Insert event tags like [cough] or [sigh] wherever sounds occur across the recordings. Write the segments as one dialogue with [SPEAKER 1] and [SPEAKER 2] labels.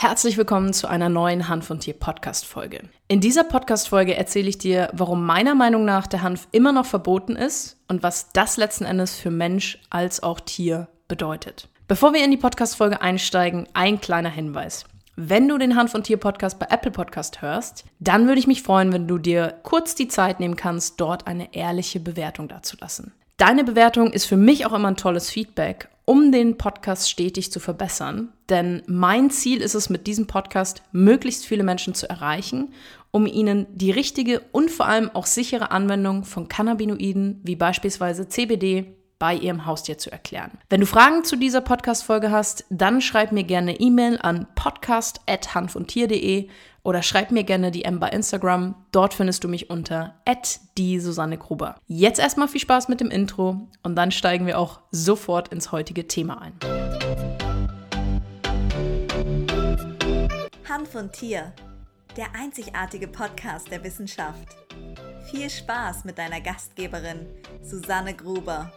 [SPEAKER 1] Herzlich willkommen zu einer neuen Hanf und Tier Podcast Folge. In dieser Podcast Folge erzähle ich dir, warum meiner Meinung nach der Hanf immer noch verboten ist und was das letzten Endes für Mensch als auch Tier bedeutet. Bevor wir in die Podcast Folge einsteigen, ein kleiner Hinweis. Wenn du den Hanf und Tier Podcast bei Apple Podcast hörst, dann würde ich mich freuen, wenn du dir kurz die Zeit nehmen kannst, dort eine ehrliche Bewertung dazulassen. Deine Bewertung ist für mich auch immer ein tolles Feedback um den Podcast stetig zu verbessern. Denn mein Ziel ist es mit diesem Podcast, möglichst viele Menschen zu erreichen, um ihnen die richtige und vor allem auch sichere Anwendung von Cannabinoiden wie beispielsweise CBD bei ihrem Haustier zu erklären. Wenn du Fragen zu dieser Podcast-Folge hast, dann schreib mir gerne E-Mail an podcast.hanfundtier.de oder schreib mir gerne DM bei Instagram. Dort findest du mich unter die Susanne Gruber. Jetzt erstmal viel Spaß mit dem Intro und dann steigen wir auch sofort ins heutige Thema ein.
[SPEAKER 2] Hanf und Tier, der einzigartige Podcast der Wissenschaft. Viel Spaß mit deiner Gastgeberin Susanne Gruber.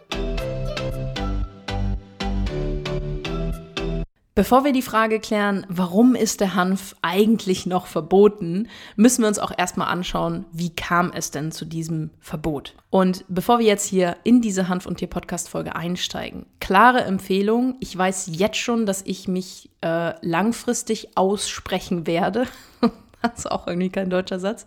[SPEAKER 1] Bevor wir die Frage klären, warum ist der Hanf eigentlich noch verboten, müssen wir uns auch erstmal anschauen, wie kam es denn zu diesem Verbot. Und bevor wir jetzt hier in diese Hanf- und Tier-Podcast-Folge einsteigen, klare Empfehlung. Ich weiß jetzt schon, dass ich mich äh, langfristig aussprechen werde [laughs] Das [laughs] ist auch irgendwie kein deutscher Satz.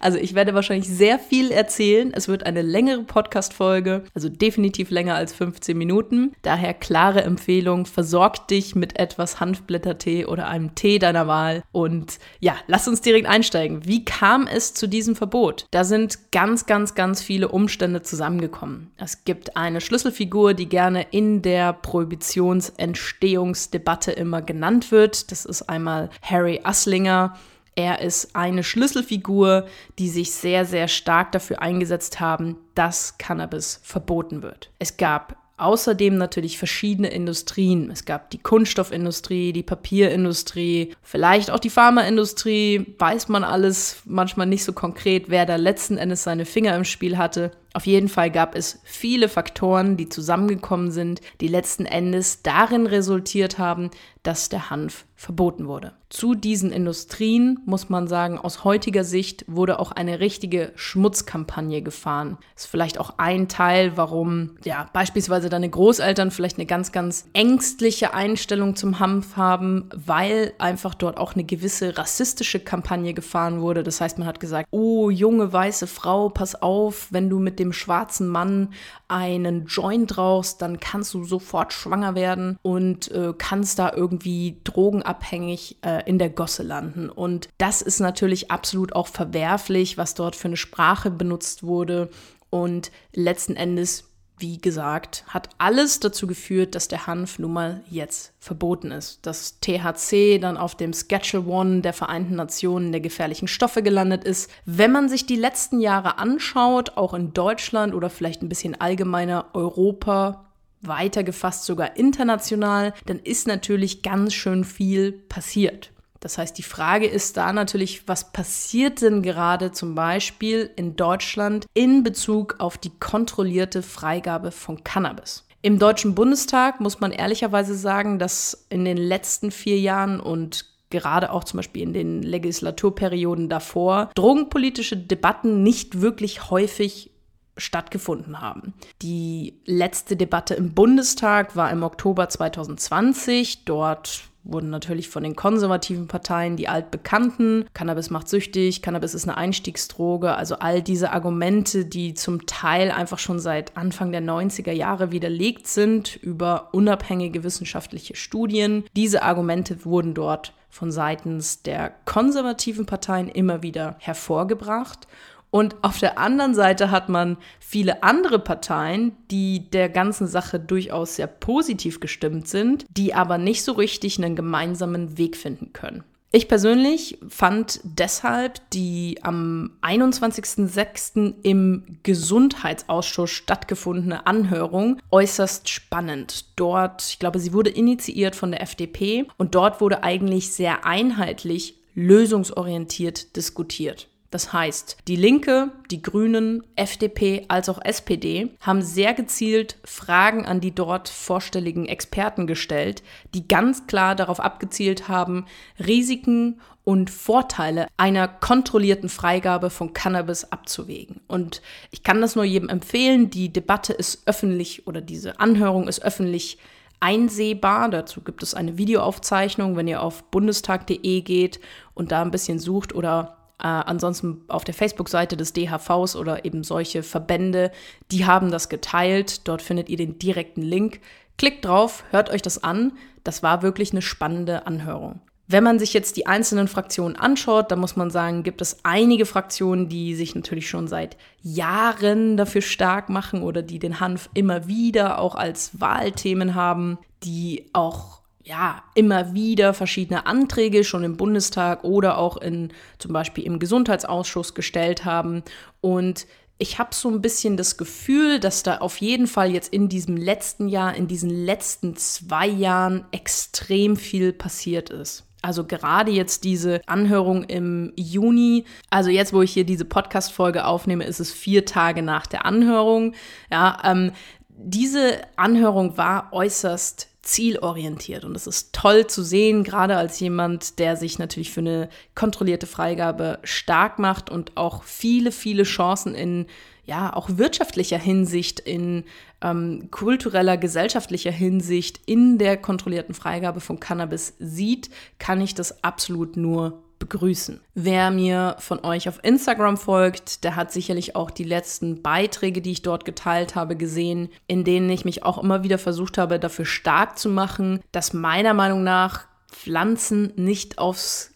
[SPEAKER 1] Also ich werde wahrscheinlich sehr viel erzählen. Es wird eine längere Podcast-Folge, also definitiv länger als 15 Minuten. Daher klare Empfehlung, versorg dich mit etwas Hanfblättertee oder einem Tee deiner Wahl. Und ja, lass uns direkt einsteigen. Wie kam es zu diesem Verbot? Da sind ganz, ganz, ganz viele Umstände zusammengekommen. Es gibt eine Schlüsselfigur, die gerne in der Prohibitionsentstehungsdebatte immer genannt wird. Das ist einmal Harry Asslinger. Er ist eine Schlüsselfigur, die sich sehr, sehr stark dafür eingesetzt haben, dass Cannabis verboten wird. Es gab Außerdem natürlich verschiedene Industrien. Es gab die Kunststoffindustrie, die Papierindustrie, vielleicht auch die Pharmaindustrie. Weiß man alles manchmal nicht so konkret, wer da letzten Endes seine Finger im Spiel hatte. Auf jeden Fall gab es viele Faktoren, die zusammengekommen sind, die letzten Endes darin resultiert haben, dass der Hanf verboten wurde. Zu diesen Industrien, muss man sagen, aus heutiger Sicht wurde auch eine richtige Schmutzkampagne gefahren. Ist vielleicht auch ein Teil, warum ja beispielsweise deine Großeltern vielleicht eine ganz, ganz ängstliche Einstellung zum Hanf haben, weil einfach dort auch eine gewisse rassistische Kampagne gefahren wurde. Das heißt, man hat gesagt, oh, junge weiße Frau, pass auf, wenn du mit dem schwarzen Mann einen Joint rauchst, dann kannst du sofort schwanger werden und äh, kannst da irgendwie drogenabhängig äh, in der Gosse landen. Und das ist natürlich absolut auch verwerflich, was dort für eine Sprache benutzt wurde. Und letzten Endes wie gesagt, hat alles dazu geführt, dass der Hanf nun mal jetzt verboten ist. Dass THC dann auf dem Schedule One der Vereinten Nationen der gefährlichen Stoffe gelandet ist. Wenn man sich die letzten Jahre anschaut, auch in Deutschland oder vielleicht ein bisschen allgemeiner Europa, weitergefasst sogar international, dann ist natürlich ganz schön viel passiert. Das heißt, die Frage ist da natürlich, was passiert denn gerade zum Beispiel in Deutschland in Bezug auf die kontrollierte Freigabe von Cannabis? Im Deutschen Bundestag muss man ehrlicherweise sagen, dass in den letzten vier Jahren und gerade auch zum Beispiel in den Legislaturperioden davor drogenpolitische Debatten nicht wirklich häufig stattgefunden haben. Die letzte Debatte im Bundestag war im Oktober 2020. Dort wurden natürlich von den konservativen Parteien die altbekannten, Cannabis macht süchtig, Cannabis ist eine Einstiegsdroge, also all diese Argumente, die zum Teil einfach schon seit Anfang der 90er Jahre widerlegt sind über unabhängige wissenschaftliche Studien. Diese Argumente wurden dort von seitens der konservativen Parteien immer wieder hervorgebracht und auf der anderen Seite hat man viele andere Parteien, die der ganzen Sache durchaus sehr positiv gestimmt sind, die aber nicht so richtig einen gemeinsamen Weg finden können. Ich persönlich fand deshalb die am 21.06. im Gesundheitsausschuss stattgefundene Anhörung äußerst spannend. Dort, ich glaube, sie wurde initiiert von der FDP und dort wurde eigentlich sehr einheitlich lösungsorientiert diskutiert. Das heißt, die Linke, die Grünen, FDP als auch SPD haben sehr gezielt Fragen an die dort vorstelligen Experten gestellt, die ganz klar darauf abgezielt haben, Risiken und Vorteile einer kontrollierten Freigabe von Cannabis abzuwägen. Und ich kann das nur jedem empfehlen. Die Debatte ist öffentlich oder diese Anhörung ist öffentlich einsehbar. Dazu gibt es eine Videoaufzeichnung, wenn ihr auf bundestag.de geht und da ein bisschen sucht oder äh, ansonsten auf der Facebook-Seite des DHVs oder eben solche Verbände, die haben das geteilt. Dort findet ihr den direkten Link. Klickt drauf, hört euch das an. Das war wirklich eine spannende Anhörung. Wenn man sich jetzt die einzelnen Fraktionen anschaut, dann muss man sagen, gibt es einige Fraktionen, die sich natürlich schon seit Jahren dafür stark machen oder die den Hanf immer wieder auch als Wahlthemen haben, die auch ja, immer wieder verschiedene Anträge schon im Bundestag oder auch in zum Beispiel im Gesundheitsausschuss gestellt haben. Und ich habe so ein bisschen das Gefühl, dass da auf jeden Fall jetzt in diesem letzten Jahr, in diesen letzten zwei Jahren extrem viel passiert ist. Also gerade jetzt diese Anhörung im Juni, also jetzt, wo ich hier diese Podcast-Folge aufnehme, ist es vier Tage nach der Anhörung. Ja, ähm, diese Anhörung war äußerst zielorientiert. Und es ist toll zu sehen, gerade als jemand, der sich natürlich für eine kontrollierte Freigabe stark macht und auch viele, viele Chancen in ja, auch wirtschaftlicher Hinsicht, in ähm, kultureller, gesellschaftlicher Hinsicht in der kontrollierten Freigabe von Cannabis sieht, kann ich das absolut nur begrüßen. Wer mir von euch auf Instagram folgt, der hat sicherlich auch die letzten Beiträge, die ich dort geteilt habe, gesehen, in denen ich mich auch immer wieder versucht habe, dafür stark zu machen, dass meiner Meinung nach Pflanzen nicht aufs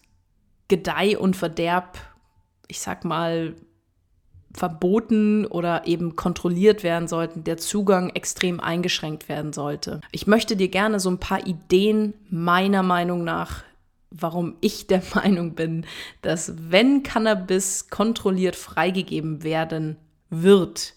[SPEAKER 1] Gedeih und Verderb, ich sag mal, verboten oder eben kontrolliert werden sollten, der Zugang extrem eingeschränkt werden sollte. Ich möchte dir gerne so ein paar Ideen meiner Meinung nach warum ich der [laughs] Meinung bin, dass wenn Cannabis kontrolliert freigegeben werden wird,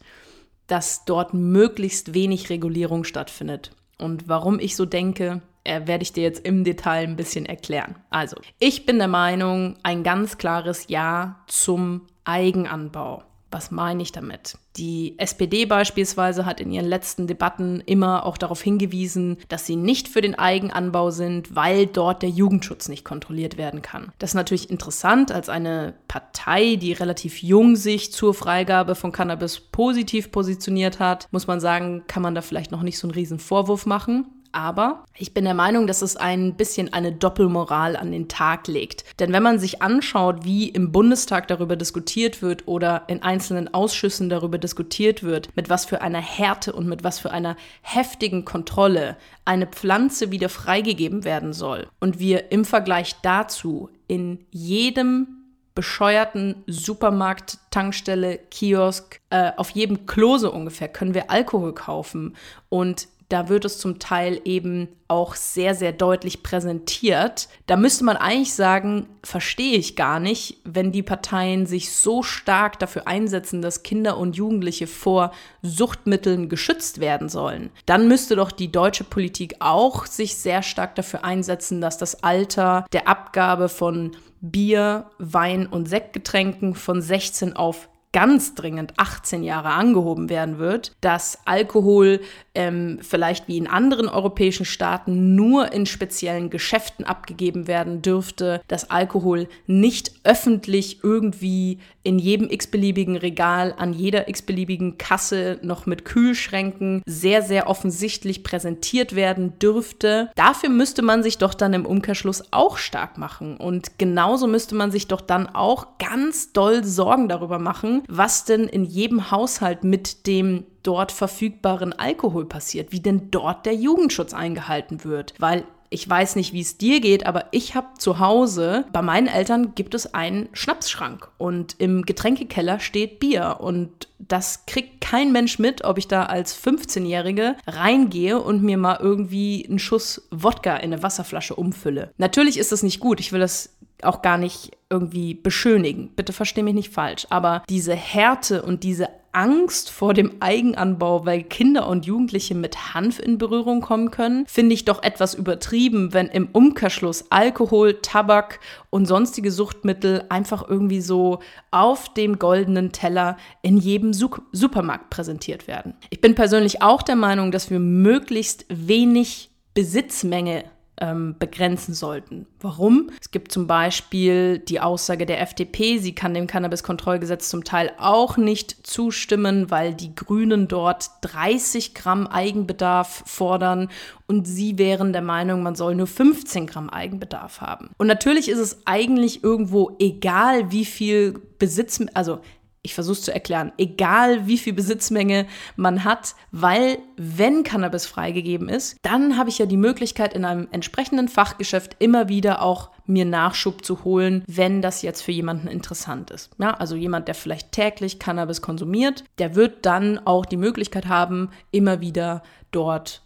[SPEAKER 1] dass dort möglichst wenig Regulierung stattfindet. Und warum ich so denke, äh, werde ich dir jetzt im Detail ein bisschen erklären. Also, ich bin der Meinung, ein ganz klares Ja zum Eigenanbau. Was meine ich damit? Die SPD beispielsweise hat in ihren letzten Debatten immer auch darauf hingewiesen, dass sie nicht für den Eigenanbau sind, weil dort der Jugendschutz nicht kontrolliert werden kann. Das ist natürlich interessant als eine Partei, die relativ jung sich zur Freigabe von Cannabis positiv positioniert hat, muss man sagen, kann man da vielleicht noch nicht so einen riesen Vorwurf machen. Aber ich bin der Meinung, dass es ein bisschen eine Doppelmoral an den Tag legt. Denn wenn man sich anschaut, wie im Bundestag darüber diskutiert wird oder in einzelnen Ausschüssen darüber diskutiert wird, mit was für einer Härte und mit was für einer heftigen Kontrolle eine Pflanze wieder freigegeben werden soll und wir im Vergleich dazu in jedem bescheuerten Supermarkt, Tankstelle, Kiosk, äh, auf jedem Klose ungefähr können wir Alkohol kaufen. Und da wird es zum Teil eben auch sehr, sehr deutlich präsentiert. Da müsste man eigentlich sagen, verstehe ich gar nicht, wenn die Parteien sich so stark dafür einsetzen, dass Kinder und Jugendliche vor Suchtmitteln geschützt werden sollen. Dann müsste doch die deutsche Politik auch sich sehr stark dafür einsetzen, dass das Alter der Abgabe von Bier, Wein und Sektgetränken von 16 auf ganz dringend 18 Jahre angehoben werden wird, dass Alkohol ähm, vielleicht wie in anderen europäischen Staaten nur in speziellen Geschäften abgegeben werden dürfte, dass Alkohol nicht öffentlich irgendwie in jedem x-beliebigen Regal, an jeder x-beliebigen Kasse noch mit Kühlschränken sehr, sehr offensichtlich präsentiert werden dürfte. Dafür müsste man sich doch dann im Umkehrschluss auch stark machen. Und genauso müsste man sich doch dann auch ganz doll Sorgen darüber machen, was denn in jedem Haushalt mit dem dort verfügbaren Alkohol passiert, wie denn dort der Jugendschutz eingehalten wird. Weil ich weiß nicht, wie es dir geht, aber ich habe zu Hause, bei meinen Eltern gibt es einen Schnapsschrank und im Getränkekeller steht Bier und das kriegt kein Mensch mit, ob ich da als 15-Jährige reingehe und mir mal irgendwie einen Schuss Wodka in eine Wasserflasche umfülle. Natürlich ist das nicht gut, ich will das auch gar nicht irgendwie beschönigen. Bitte versteh mich nicht falsch. Aber diese Härte und diese Angst vor dem Eigenanbau, weil Kinder und Jugendliche mit Hanf in Berührung kommen können, finde ich doch etwas übertrieben, wenn im Umkehrschluss Alkohol, Tabak und sonstige Suchtmittel einfach irgendwie so auf dem goldenen Teller in jedem Supermarkt präsentiert werden. Ich bin persönlich auch der Meinung, dass wir möglichst wenig Besitzmenge ähm, begrenzen sollten. Warum? Es gibt zum Beispiel die Aussage der FDP, sie kann dem Cannabiskontrollgesetz zum Teil auch nicht zustimmen, weil die Grünen dort 30 Gramm Eigenbedarf fordern und sie wären der Meinung, man soll nur 15 Gramm Eigenbedarf haben. Und natürlich ist es eigentlich irgendwo egal, wie viel Besitz, also ich versuche es zu erklären, egal wie viel Besitzmenge man hat, weil wenn Cannabis freigegeben ist, dann habe ich ja die Möglichkeit in einem entsprechenden Fachgeschäft immer wieder auch mir Nachschub zu holen, wenn das jetzt für jemanden interessant ist. Ja, also jemand, der vielleicht täglich Cannabis konsumiert, der wird dann auch die Möglichkeit haben, immer wieder dort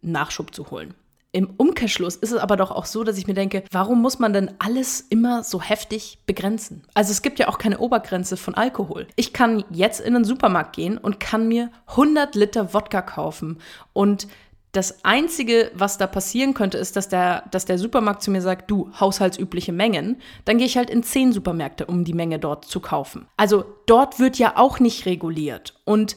[SPEAKER 1] Nachschub zu holen. Im Umkehrschluss ist es aber doch auch so, dass ich mir denke, warum muss man denn alles immer so heftig begrenzen? Also es gibt ja auch keine Obergrenze von Alkohol. Ich kann jetzt in den Supermarkt gehen und kann mir 100 Liter Wodka kaufen und das Einzige, was da passieren könnte, ist, dass der, dass der Supermarkt zu mir sagt, du, haushaltsübliche Mengen. Dann gehe ich halt in zehn Supermärkte, um die Menge dort zu kaufen. Also dort wird ja auch nicht reguliert. Und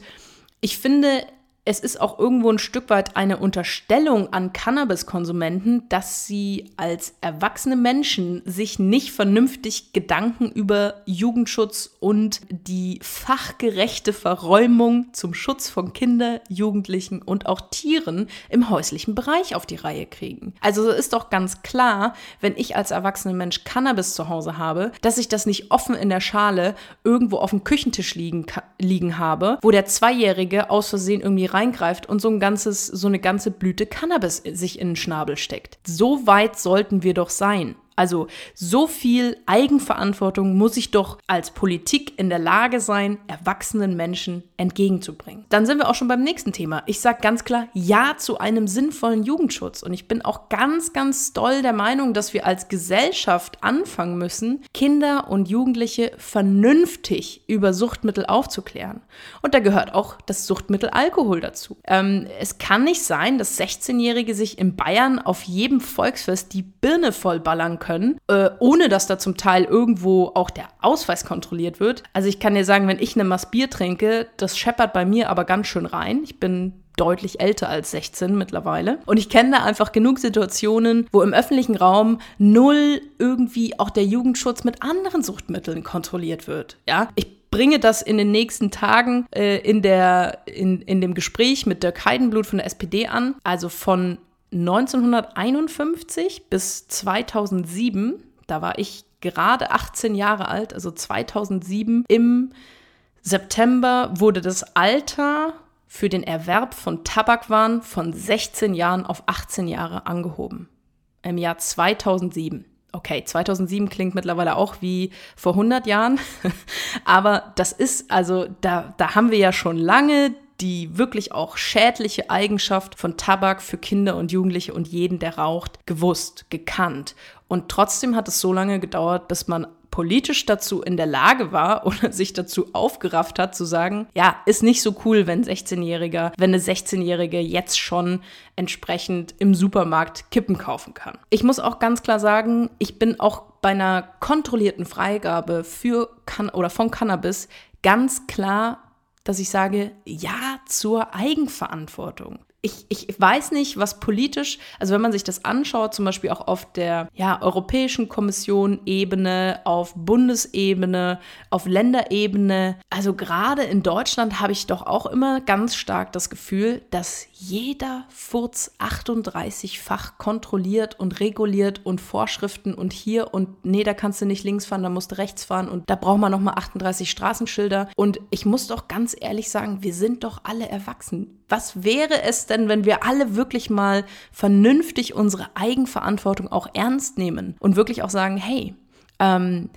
[SPEAKER 1] ich finde, es ist auch irgendwo ein Stück weit eine Unterstellung an Cannabiskonsumenten, dass sie als erwachsene Menschen sich nicht vernünftig Gedanken über Jugendschutz und die fachgerechte Verräumung zum Schutz von Kindern, Jugendlichen und auch Tieren im häuslichen Bereich auf die Reihe kriegen. Also ist doch ganz klar, wenn ich als erwachsener Mensch Cannabis zu Hause habe, dass ich das nicht offen in der Schale irgendwo auf dem Küchentisch liegen, liegen habe, wo der Zweijährige aus Versehen irgendwie reingreift und so ein ganzes, so eine ganze Blüte Cannabis sich in den Schnabel steckt. So weit sollten wir doch sein. Also so viel Eigenverantwortung muss ich doch als Politik in der Lage sein, erwachsenen Menschen entgegenzubringen. Dann sind wir auch schon beim nächsten Thema. Ich sage ganz klar Ja zu einem sinnvollen Jugendschutz. Und ich bin auch ganz, ganz doll der Meinung, dass wir als Gesellschaft anfangen müssen, Kinder und Jugendliche vernünftig über Suchtmittel aufzuklären. Und da gehört auch das Suchtmittel Alkohol dazu. Ähm, es kann nicht sein, dass 16-Jährige sich in Bayern auf jedem Volksfest die Birne vollballern können können, äh, ohne dass da zum Teil irgendwo auch der Ausweis kontrolliert wird. Also ich kann dir sagen, wenn ich eine Maß Bier trinke, das scheppert bei mir aber ganz schön rein. Ich bin deutlich älter als 16 mittlerweile. Und ich kenne da einfach genug Situationen, wo im öffentlichen Raum null irgendwie auch der Jugendschutz mit anderen Suchtmitteln kontrolliert wird. Ja, ich bringe das in den nächsten Tagen äh, in, der, in, in dem Gespräch mit Dirk Heidenblut von der SPD an. Also von 1951 bis 2007, da war ich gerade 18 Jahre alt, also 2007, im September wurde das Alter für den Erwerb von Tabakwaren von 16 Jahren auf 18 Jahre angehoben. Im Jahr 2007. Okay, 2007 klingt mittlerweile auch wie vor 100 Jahren, [laughs] aber das ist also, da, da haben wir ja schon lange die wirklich auch schädliche Eigenschaft von Tabak für Kinder und Jugendliche und jeden, der raucht, gewusst, gekannt. Und trotzdem hat es so lange gedauert, bis man politisch dazu in der Lage war [laughs] oder sich dazu aufgerafft hat zu sagen, ja, ist nicht so cool, wenn 16-Jähriger, wenn eine 16-Jährige jetzt schon entsprechend im Supermarkt Kippen kaufen kann. Ich muss auch ganz klar sagen, ich bin auch bei einer kontrollierten Freigabe für Can oder von Cannabis ganz klar dass ich sage, ja zur Eigenverantwortung ich, ich weiß nicht, was politisch, also wenn man sich das anschaut, zum Beispiel auch auf der ja, Europäischen Kommission Ebene, auf Bundesebene, auf Länderebene, also gerade in Deutschland habe ich doch auch immer ganz stark das Gefühl, dass jeder Furz 38-fach kontrolliert und reguliert und Vorschriften und hier und nee, da kannst du nicht links fahren, da musst du rechts fahren und da braucht man nochmal 38 Straßenschilder. Und ich muss doch ganz ehrlich sagen, wir sind doch alle erwachsen was wäre es denn, wenn wir alle wirklich mal vernünftig unsere Eigenverantwortung auch ernst nehmen und wirklich auch sagen, hey, ähm,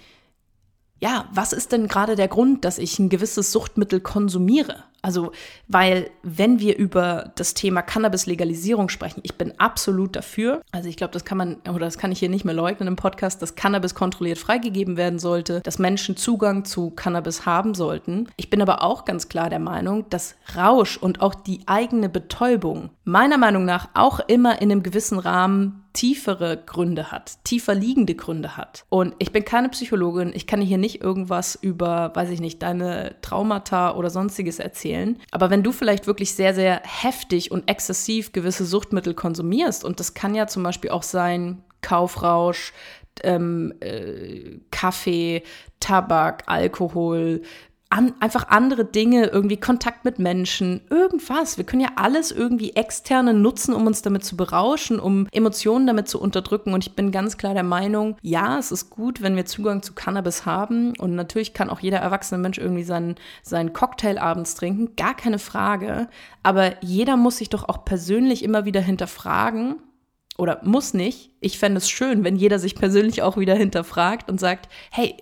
[SPEAKER 1] ja, was ist denn gerade der Grund, dass ich ein gewisses Suchtmittel konsumiere? Also, weil wenn wir über das Thema Cannabis-Legalisierung sprechen, ich bin absolut dafür. Also ich glaube, das kann man, oder das kann ich hier nicht mehr leugnen im Podcast, dass Cannabis kontrolliert freigegeben werden sollte, dass Menschen Zugang zu Cannabis haben sollten. Ich bin aber auch ganz klar der Meinung, dass Rausch und auch die eigene Betäubung meiner Meinung nach auch immer in einem gewissen Rahmen tiefere Gründe hat, tiefer liegende Gründe hat. Und ich bin keine Psychologin, ich kann hier nicht irgendwas über, weiß ich nicht, deine Traumata oder sonstiges erzählen. Aber wenn du vielleicht wirklich sehr, sehr heftig und exzessiv gewisse Suchtmittel konsumierst, und das kann ja zum Beispiel auch sein, Kaufrausch, ähm, äh, Kaffee, Tabak, Alkohol, an, einfach andere Dinge, irgendwie Kontakt mit Menschen, irgendwas. Wir können ja alles irgendwie externe nutzen, um uns damit zu berauschen, um Emotionen damit zu unterdrücken. Und ich bin ganz klar der Meinung, ja, es ist gut, wenn wir Zugang zu Cannabis haben. Und natürlich kann auch jeder erwachsene Mensch irgendwie seinen, seinen Cocktail abends trinken, gar keine Frage. Aber jeder muss sich doch auch persönlich immer wieder hinterfragen, oder muss nicht. Ich fände es schön, wenn jeder sich persönlich auch wieder hinterfragt und sagt, hey,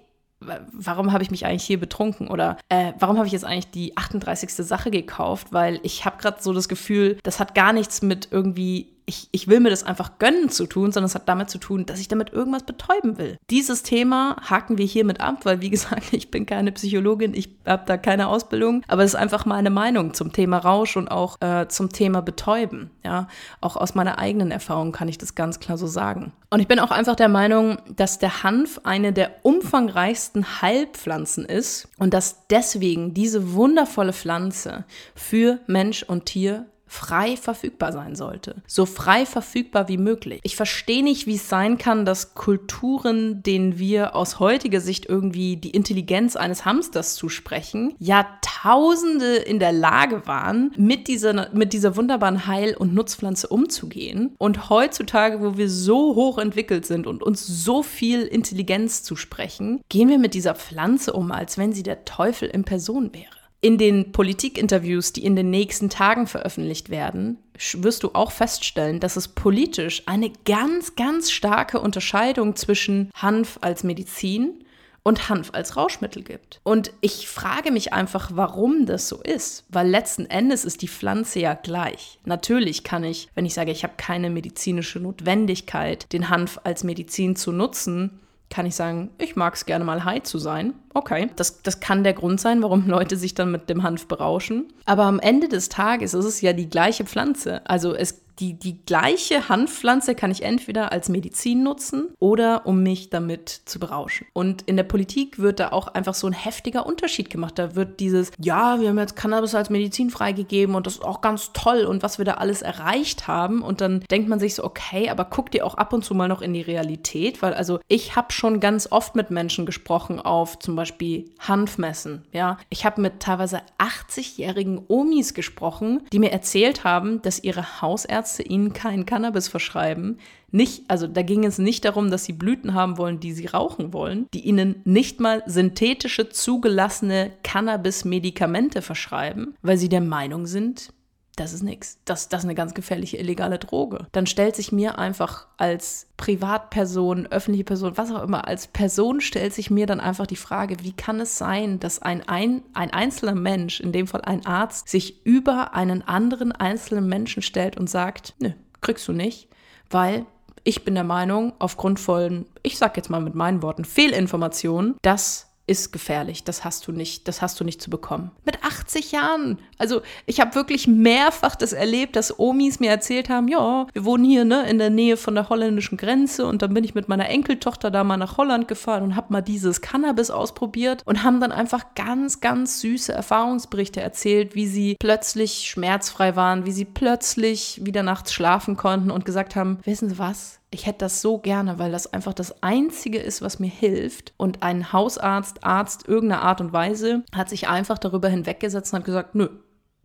[SPEAKER 1] warum habe ich mich eigentlich hier betrunken oder äh, warum habe ich jetzt eigentlich die 38. Sache gekauft, weil ich habe gerade so das Gefühl, das hat gar nichts mit irgendwie ich, ich will mir das einfach gönnen zu tun, sondern es hat damit zu tun, dass ich damit irgendwas betäuben will. Dieses Thema haken wir hiermit ab, weil wie [laughs] gesagt, ich bin keine Psychologin, ich habe da keine Ausbildung, aber es ist einfach meine Meinung zum Thema Rausch und auch äh, zum Thema Betäuben. Ja, auch aus meiner eigenen Erfahrung kann ich das ganz klar so sagen. Und ich bin auch einfach der Meinung, dass der Hanf eine der umfangreichsten Heilpflanzen ist und dass deswegen diese wundervolle Pflanze für Mensch und Tier frei verfügbar sein sollte. So frei verfügbar wie möglich. Ich verstehe nicht, wie es sein kann, dass Kulturen, denen wir aus heutiger Sicht irgendwie die Intelligenz eines Hamsters zusprechen, Jahrtausende in der Lage waren, mit dieser, mit dieser wunderbaren Heil- und Nutzpflanze umzugehen. Und heutzutage, wo wir so hoch entwickelt sind und uns so viel Intelligenz zusprechen, gehen wir mit dieser Pflanze um, als wenn sie der Teufel in Person wäre. In den Politikinterviews, die in den nächsten Tagen veröffentlicht werden, wirst du auch feststellen, dass es politisch eine ganz, ganz starke Unterscheidung zwischen Hanf als Medizin und Hanf als Rauschmittel gibt. Und ich frage mich einfach, warum das so ist, weil letzten Endes ist die Pflanze ja gleich. Natürlich kann ich, wenn ich sage, ich habe keine medizinische Notwendigkeit, den Hanf als Medizin zu nutzen, kann ich sagen, ich mag es gerne mal high zu sein. Okay, das, das kann der Grund sein, warum Leute sich dann mit dem Hanf berauschen. Aber am Ende des Tages ist es ja die gleiche Pflanze. Also es die, die gleiche Hanfpflanze kann ich entweder als Medizin nutzen oder um mich damit zu berauschen. Und in der Politik wird da auch einfach so ein heftiger Unterschied gemacht. Da wird dieses, ja, wir haben jetzt Cannabis als Medizin freigegeben und das ist auch ganz toll und was wir da alles erreicht haben. Und dann denkt man sich so, okay, aber guck dir auch ab und zu mal noch in die Realität, weil also ich habe schon ganz oft mit Menschen gesprochen auf zum Beispiel Hanfmessen. Ja, ich habe mit teilweise 80-jährigen Omis gesprochen, die mir erzählt haben, dass ihre Hausärzte Ärzte ihnen kein Cannabis verschreiben. Nicht, also da ging es nicht darum, dass sie Blüten haben wollen, die sie rauchen wollen, die ihnen nicht mal synthetische zugelassene Cannabis-Medikamente verschreiben, weil sie der Meinung sind, das ist nichts. Das, das ist eine ganz gefährliche illegale Droge. Dann stellt sich mir einfach als Privatperson, öffentliche Person, was auch immer, als Person stellt sich mir dann einfach die Frage, wie kann es sein, dass ein, ein, ein einzelner Mensch, in dem Fall ein Arzt, sich über einen anderen einzelnen Menschen stellt und sagt, nö, kriegst du nicht, weil ich bin der Meinung, aufgrund von, ich sag jetzt mal mit meinen Worten, Fehlinformationen, dass ist gefährlich. Das hast du nicht, das hast du nicht zu bekommen. Mit 80 Jahren. Also ich habe wirklich mehrfach das erlebt, dass Omis mir erzählt haben, ja, wir wohnen hier ne, in der Nähe von der holländischen Grenze und dann bin ich mit meiner Enkeltochter da mal nach Holland gefahren und habe mal dieses Cannabis ausprobiert und haben dann einfach ganz, ganz süße Erfahrungsberichte erzählt, wie sie plötzlich schmerzfrei waren, wie sie plötzlich wieder nachts schlafen konnten und gesagt haben, wissen Sie was? Ich hätte das so gerne, weil das einfach das Einzige ist, was mir hilft. Und ein Hausarzt, Arzt irgendeiner Art und Weise hat sich einfach darüber hinweggesetzt und hat gesagt, nö,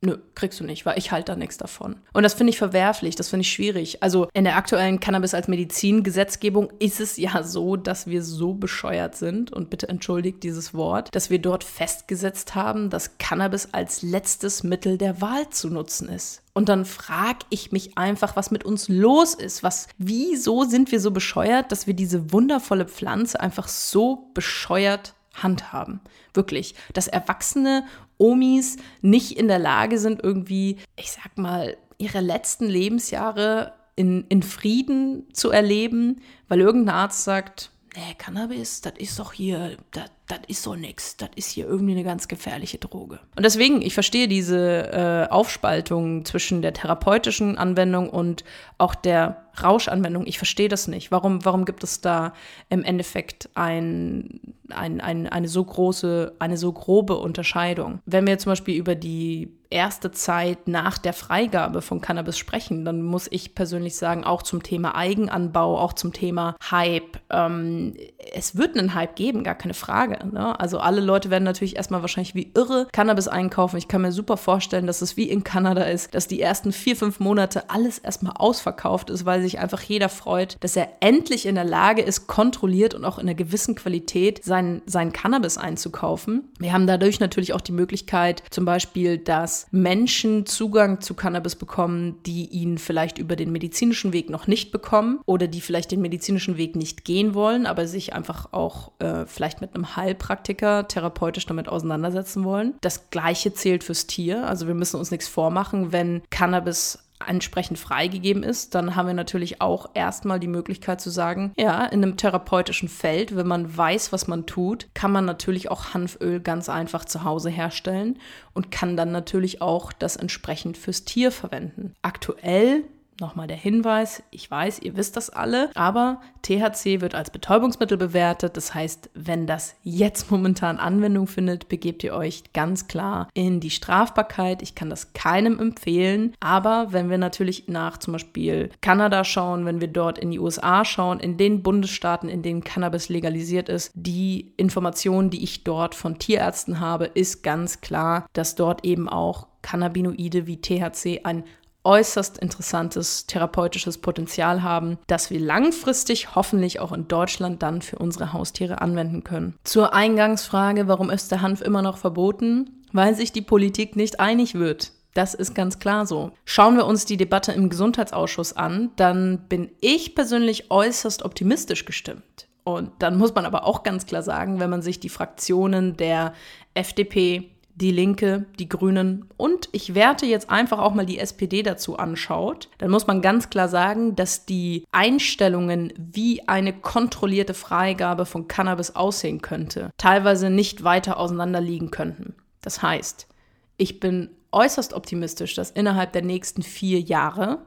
[SPEAKER 1] Nö, kriegst du nicht, weil ich halte da nichts davon. Und das finde ich verwerflich, das finde ich schwierig. Also in der aktuellen Cannabis als Medizin-Gesetzgebung ist es ja so, dass wir so bescheuert sind, und bitte entschuldigt dieses Wort, dass wir dort festgesetzt haben, dass Cannabis als letztes Mittel der Wahl zu nutzen ist. Und dann frage ich mich einfach, was mit uns los ist. Was, wieso sind wir so bescheuert, dass wir diese wundervolle Pflanze einfach so bescheuert handhaben. Wirklich. Dass Erwachsene Omis nicht in der Lage sind, irgendwie, ich sag mal, ihre letzten Lebensjahre in, in Frieden zu erleben, weil irgendein Arzt sagt, nee, Cannabis, das ist doch hier, das das ist so nix, das ist hier irgendwie eine ganz gefährliche Droge. Und deswegen, ich verstehe diese äh, Aufspaltung zwischen der therapeutischen Anwendung und auch der Rauschanwendung. Ich verstehe das nicht. Warum, warum gibt es da im Endeffekt ein, ein, ein, eine so große, eine so grobe Unterscheidung? Wenn wir zum Beispiel über die erste Zeit nach der Freigabe von Cannabis sprechen, dann muss ich persönlich sagen, auch zum Thema Eigenanbau, auch zum Thema Hype. Ähm, es wird einen Hype geben, gar keine Frage. Ne? Also alle Leute werden natürlich erstmal wahrscheinlich wie irre Cannabis einkaufen. Ich kann mir super vorstellen, dass es wie in Kanada ist, dass die ersten vier, fünf Monate alles erstmal ausverkauft ist, weil sich einfach jeder freut, dass er endlich in der Lage ist, kontrolliert und auch in einer gewissen Qualität sein, sein Cannabis einzukaufen. Wir haben dadurch natürlich auch die Möglichkeit, zum Beispiel, dass Menschen Zugang zu Cannabis bekommen, die ihn vielleicht über den medizinischen Weg noch nicht bekommen oder die vielleicht den medizinischen Weg nicht gehen wollen, aber sich einfach auch äh, vielleicht mit einem Heil Heilpraktiker therapeutisch damit auseinandersetzen wollen. Das gleiche zählt fürs Tier. Also wir müssen uns nichts vormachen, wenn Cannabis entsprechend freigegeben ist, dann haben wir natürlich auch erstmal die Möglichkeit zu sagen, ja, in einem therapeutischen Feld, wenn man weiß, was man tut, kann man natürlich auch Hanföl ganz einfach zu Hause herstellen und kann dann natürlich auch das entsprechend fürs Tier verwenden. Aktuell Nochmal der Hinweis, ich weiß, ihr wisst das alle, aber THC wird als Betäubungsmittel bewertet. Das heißt, wenn das jetzt [laughs] momentan Anwendung findet, begebt ihr euch ganz klar in die Strafbarkeit. Ich kann das keinem empfehlen. Aber wenn wir natürlich nach zum Beispiel Kanada schauen, wenn wir dort in die USA schauen, in den Bundesstaaten, in denen Cannabis legalisiert ist, die Information, die ich dort von Tierärzten habe, ist ganz klar, dass dort eben auch Cannabinoide wie THC ein äußerst interessantes therapeutisches Potenzial haben, das wir langfristig hoffentlich auch in Deutschland dann für unsere Haustiere anwenden können. Zur Eingangsfrage, warum ist der Hanf immer noch verboten? Weil sich die Politik nicht einig wird. Das ist ganz klar so. Schauen wir uns die Debatte im Gesundheitsausschuss an, dann bin ich persönlich äußerst optimistisch gestimmt. Und dann muss man aber auch ganz klar sagen, wenn man sich die Fraktionen der FDP, die Linke, die Grünen und ich werte jetzt einfach auch mal die SPD dazu anschaut, dann muss man ganz klar sagen, dass die Einstellungen, wie eine kontrollierte Freigabe von Cannabis aussehen könnte, teilweise nicht weiter auseinander liegen könnten. Das heißt, ich bin äußerst optimistisch, dass innerhalb der nächsten vier Jahre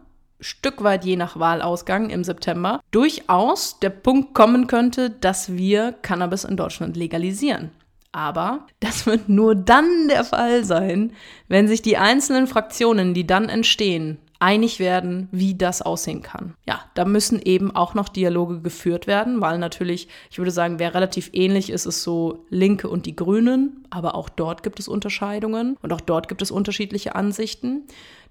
[SPEAKER 1] Stück weit je nach Wahlausgang im September durchaus der Punkt kommen könnte, dass wir Cannabis in Deutschland legalisieren. Aber das wird nur dann der Fall sein, wenn sich die einzelnen Fraktionen, die dann entstehen, einig werden, wie das aussehen kann. Ja, da müssen eben auch noch Dialoge geführt werden, weil natürlich, ich würde sagen, wer relativ ähnlich ist, ist so Linke und die Grünen, aber auch dort gibt es Unterscheidungen und auch dort gibt es unterschiedliche Ansichten.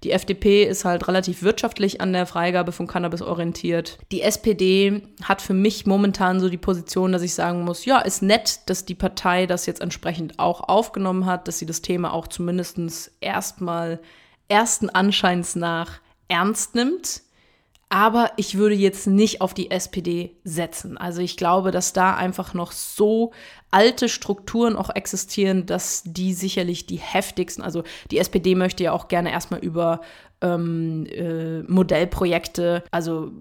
[SPEAKER 1] Die FDP ist halt relativ wirtschaftlich an der Freigabe von Cannabis orientiert. Die SPD hat für mich momentan so die Position, dass ich sagen muss, ja, ist nett, dass die Partei das jetzt entsprechend auch aufgenommen hat, dass sie das Thema auch zumindest erstmal ersten Anscheins nach ernst nimmt. Aber ich würde jetzt nicht auf die SPD setzen. Also ich glaube, dass da einfach noch so alte Strukturen auch existieren, dass die sicherlich die heftigsten, also die SPD möchte ja auch gerne erstmal über ähm, äh, Modellprojekte, also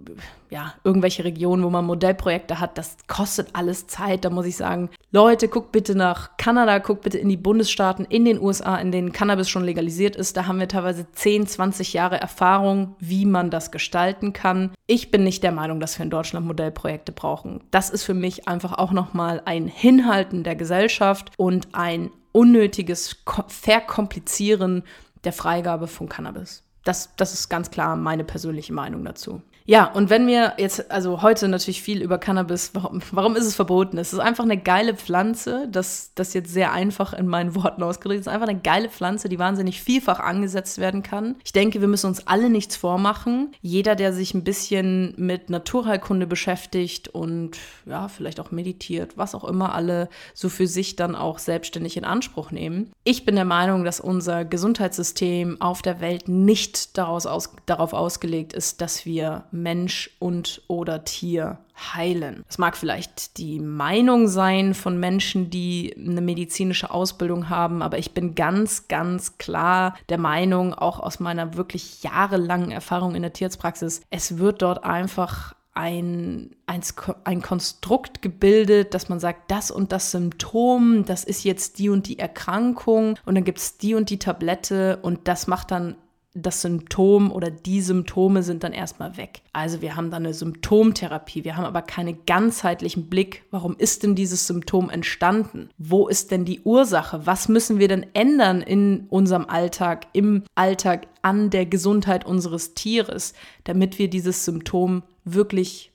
[SPEAKER 1] ja, irgendwelche Regionen, wo man Modellprojekte hat, das kostet alles Zeit. Da muss ich sagen, Leute, guckt bitte nach Kanada, guckt bitte in die Bundesstaaten, in den USA, in denen Cannabis schon legalisiert ist. Da haben wir teilweise 10, 20 Jahre Erfahrung, wie man das gestalten kann. Ich bin nicht der Meinung, dass wir in Deutschland Modellprojekte brauchen. Das ist für mich einfach auch nochmal ein Hinhalten der Gesellschaft und ein unnötiges Verkomplizieren der Freigabe von Cannabis. Das, das ist ganz klar meine persönliche Meinung dazu. Ja, und wenn wir jetzt, also heute natürlich viel über Cannabis, warum, warum ist es verboten? Es ist einfach eine geile Pflanze, das, das jetzt sehr einfach in meinen Worten ausgedrückt ist, einfach eine geile Pflanze, die wahnsinnig vielfach angesetzt werden kann. Ich denke, wir müssen uns alle nichts vormachen. Jeder, der sich ein bisschen mit Naturheilkunde beschäftigt und ja, vielleicht auch meditiert, was auch immer alle so für sich dann auch selbstständig in Anspruch nehmen. Ich bin der Meinung, dass unser Gesundheitssystem auf der Welt nicht daraus aus, darauf ausgelegt ist, dass wir Mensch und oder Tier heilen. Es mag vielleicht die Meinung sein von Menschen, die eine medizinische Ausbildung haben, aber ich bin ganz, ganz klar der Meinung, auch aus meiner wirklich jahrelangen Erfahrung in der Tierarztpraxis, es wird dort einfach ein, ein, ein Konstrukt gebildet, dass man sagt, das und das Symptom, das ist jetzt die und die Erkrankung und dann gibt es die und die Tablette und das macht dann das Symptom oder die Symptome sind dann erstmal weg. Also wir haben dann eine Symptomtherapie, wir haben aber keinen ganzheitlichen Blick, warum ist denn dieses Symptom entstanden? Wo ist denn die Ursache? Was müssen wir denn ändern in unserem Alltag, im Alltag an der Gesundheit unseres Tieres, damit wir dieses Symptom wirklich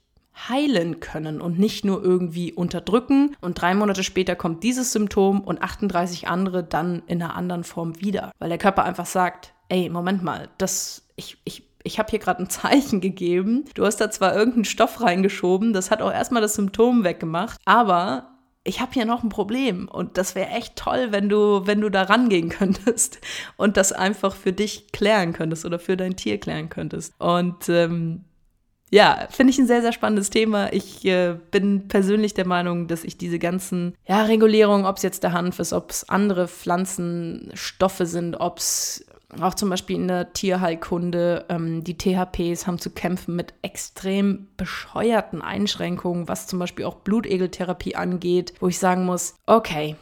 [SPEAKER 1] heilen können und nicht nur irgendwie unterdrücken und drei Monate später kommt dieses Symptom und 38 andere dann in einer anderen Form wieder, weil der Körper einfach sagt, ey, Moment mal, das, ich, ich, ich habe hier gerade ein [laughs] Zeichen gegeben. Du hast da zwar irgendeinen Stoff reingeschoben, das hat auch erstmal das Symptom weggemacht, aber ich habe hier noch ein Problem und das wäre echt toll, wenn du, wenn du da rangehen [laughs] könntest und das einfach für dich klären könntest oder für dein Tier klären könntest. Und ähm, ja, finde ich ein sehr, sehr spannendes Thema. Ich äh, bin persönlich der Meinung, dass ich diese ganzen ja, Regulierungen, ob es jetzt der Hanf ist, ob es andere Pflanzenstoffe sind, ob es auch zum Beispiel in der Tierheilkunde, ähm, die THPs haben zu kämpfen mit extrem bescheuerten Einschränkungen, was zum Beispiel auch Blutegeltherapie angeht, wo ich sagen muss, okay,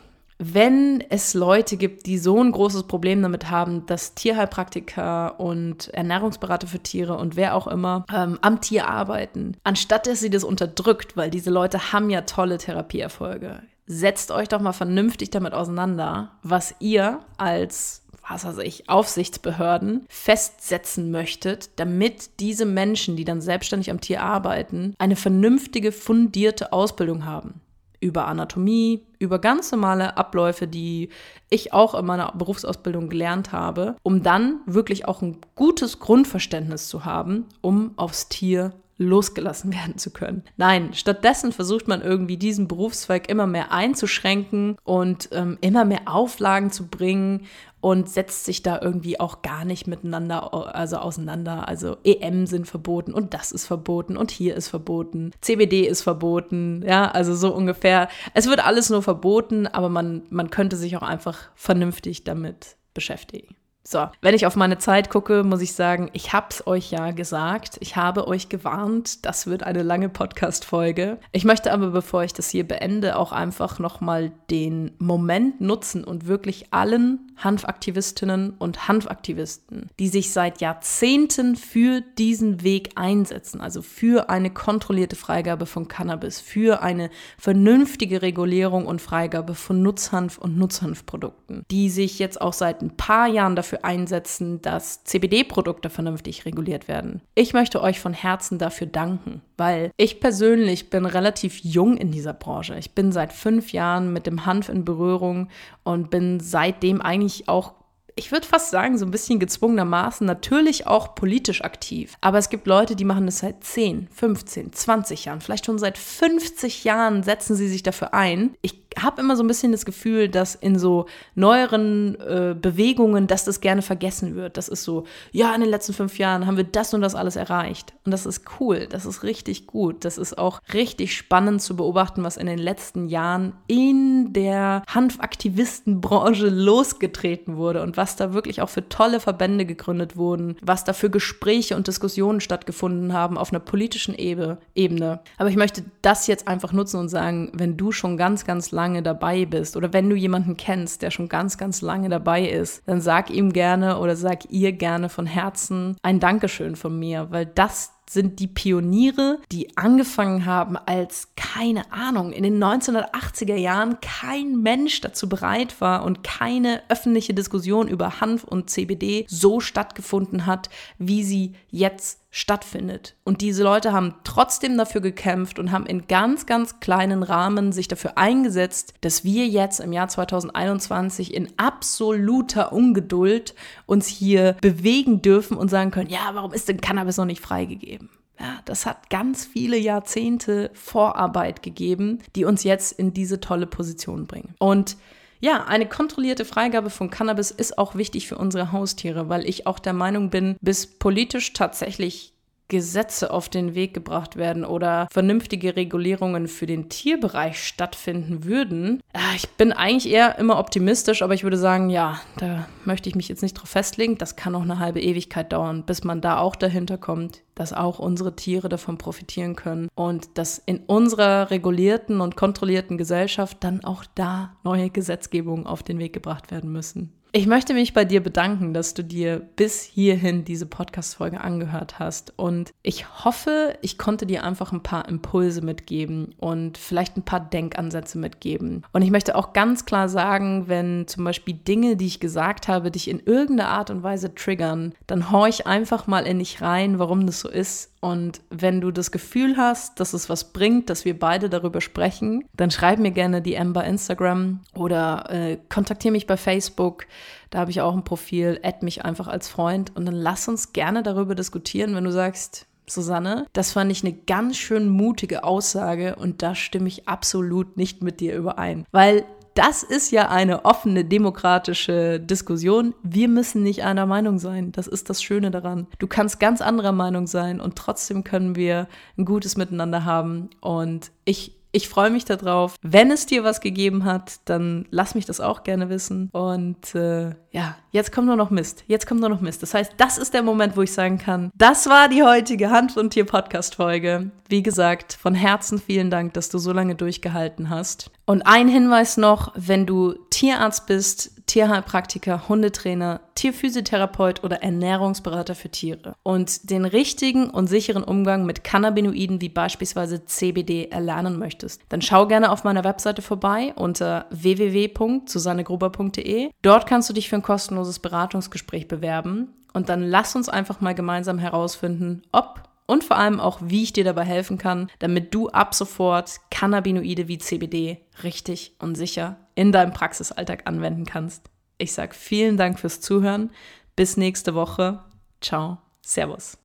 [SPEAKER 1] wenn es Leute gibt, die so ein großes Problem damit haben, dass Tierheilpraktiker und Ernährungsberater für Tiere und wer auch immer ähm, am Tier arbeiten, anstatt dass sie das unterdrückt, weil diese Leute haben ja tolle Therapieerfolge, setzt euch doch mal vernünftig damit auseinander, was ihr als was weiß ich, Aufsichtsbehörden festsetzen möchtet, damit diese Menschen, die dann selbstständig am Tier arbeiten, eine vernünftige, fundierte Ausbildung haben. Über Anatomie, über ganz normale Abläufe, die ich auch in meiner Berufsausbildung gelernt habe, um dann wirklich auch ein gutes Grundverständnis zu haben, um aufs Tier losgelassen [laughs] werden zu können. Nein, stattdessen versucht man irgendwie diesen Berufszweig immer mehr einzuschränken und ähm, immer mehr Auflagen zu bringen und setzt sich da irgendwie auch gar nicht miteinander also auseinander. Also EM sind verboten und das ist verboten und hier ist verboten, CBD ist verboten, ja, also so ungefähr. Es wird alles nur verboten, aber man, man könnte sich auch einfach vernünftig damit beschäftigen. So, wenn ich auf meine Zeit gucke, muss ich sagen, ich hab's euch ja gesagt. Ich habe euch gewarnt. Das wird eine lange Podcast-Folge. Ich möchte aber, bevor ich das hier beende, auch einfach nochmal den Moment nutzen und wirklich allen Hanfaktivistinnen und Hanfaktivisten, die sich seit Jahrzehnten für diesen Weg einsetzen, also für eine kontrollierte Freigabe von Cannabis, für eine vernünftige Regulierung und Freigabe von Nutzhanf und Nutzhanfprodukten, die sich jetzt auch seit ein paar Jahren dafür einsetzen, dass CBD-Produkte vernünftig reguliert werden. Ich möchte euch von Herzen dafür danken, weil ich persönlich bin relativ jung in dieser Branche. Ich bin seit fünf Jahren mit dem Hanf in Berührung und bin seitdem eigentlich auch ich würde fast sagen, so ein bisschen gezwungenermaßen natürlich auch politisch aktiv. Aber es gibt Leute, die machen das seit 10, 15, 20 Jahren, vielleicht schon seit 50 Jahren setzen sie sich dafür ein. Ich habe immer so ein bisschen das Gefühl, dass in so neueren äh, Bewegungen, dass das gerne vergessen wird. Das ist so, ja, in den letzten fünf Jahren haben wir das und das alles erreicht. Und das ist cool, das ist richtig gut. Das ist auch richtig spannend zu beobachten, was in den letzten Jahren in der Hanfaktivistenbranche [laughs] losgetreten wurde und was da wirklich auch für tolle Verbände gegründet wurden, was da für Gespräche und Diskussionen stattgefunden haben auf einer politischen Ebene. Aber ich möchte das jetzt einfach nutzen und sagen, wenn du schon ganz, ganz lange dabei bist oder wenn du jemanden kennst, der schon ganz, ganz lange dabei ist, dann sag ihm gerne oder sag ihr gerne von Herzen ein Dankeschön von mir, weil das sind die Pioniere, die angefangen haben, als keine Ahnung, in den 1980er Jahren kein Mensch dazu bereit war und keine öffentliche Diskussion über Hanf und CBD so stattgefunden hat, wie sie jetzt stattfindet. Und diese Leute haben trotzdem dafür gekämpft und haben in ganz, ganz kleinen Rahmen sich dafür eingesetzt, dass wir jetzt im Jahr 2021 in absoluter Ungeduld uns hier bewegen dürfen und sagen können, ja, warum ist denn Cannabis noch nicht freigegeben? Ja, das hat ganz viele Jahrzehnte Vorarbeit gegeben, die uns jetzt in diese tolle Position bringen. Und ja, eine kontrollierte Freigabe von Cannabis ist auch wichtig für unsere Haustiere, weil ich auch der Meinung bin, bis politisch tatsächlich Gesetze auf den Weg gebracht werden oder vernünftige Regulierungen für den Tierbereich stattfinden würden. Äh, ich bin eigentlich eher immer optimistisch, aber ich würde sagen, ja, da möchte ich mich jetzt nicht drauf festlegen. Das kann auch eine halbe Ewigkeit dauern, bis man da auch dahinter kommt, dass auch unsere Tiere davon profitieren können und dass in unserer regulierten und kontrollierten Gesellschaft dann auch da neue Gesetzgebungen auf den Weg gebracht werden müssen. Ich möchte mich bei dir bedanken, dass du dir bis hierhin diese Podcast-Folge angehört hast. Und ich hoffe, ich konnte dir einfach ein paar Impulse mitgeben und vielleicht ein paar Denkansätze mitgeben. Und ich möchte auch ganz klar sagen, wenn zum Beispiel Dinge, die ich gesagt habe, dich in irgendeiner Art und Weise triggern, dann horch einfach mal in dich rein, warum das so ist und wenn du das Gefühl hast, dass es was bringt, dass wir beide darüber sprechen, dann schreib mir gerne die M bei Instagram oder äh, kontaktiere mich bei Facebook. Da habe ich auch ein Profil, add mich einfach als Freund und dann lass uns gerne darüber diskutieren, wenn du sagst, Susanne, das fand ich eine ganz schön mutige Aussage und da stimme ich absolut nicht mit dir überein. Weil das ist ja eine offene demokratische Diskussion. Wir müssen nicht einer Meinung sein. Das ist das Schöne daran. Du kannst ganz anderer Meinung sein und trotzdem können wir ein gutes Miteinander haben. Und ich ich freue mich darauf. Wenn es dir was gegeben hat, dann lass mich das auch gerne wissen. Und äh, ja, jetzt kommt nur noch Mist. Jetzt kommt nur noch Mist. Das heißt, das ist der Moment, wo ich sagen kann, das war die heutige Hand- und Tier-Podcast-Folge. Wie gesagt, von Herzen vielen Dank, dass du so lange durchgehalten hast. Und ein Hinweis noch, wenn du Tierarzt bist, Tierheilpraktiker, Hundetrainer, Tierphysiotherapeut oder Ernährungsberater für Tiere. Und den richtigen und sicheren Umgang mit Cannabinoiden wie beispielsweise CBD erlernen möchtest, dann schau gerne auf meiner Webseite vorbei unter www.susannegruber.de. Dort kannst du dich für ein kostenloses Beratungsgespräch bewerben. Und dann lass uns einfach mal gemeinsam herausfinden, ob und vor allem auch, wie ich dir dabei helfen kann, damit du ab sofort Cannabinoide wie CBD richtig und sicher in deinem Praxisalltag anwenden kannst. Ich sage vielen Dank fürs Zuhören. Bis nächste Woche. Ciao. Servus.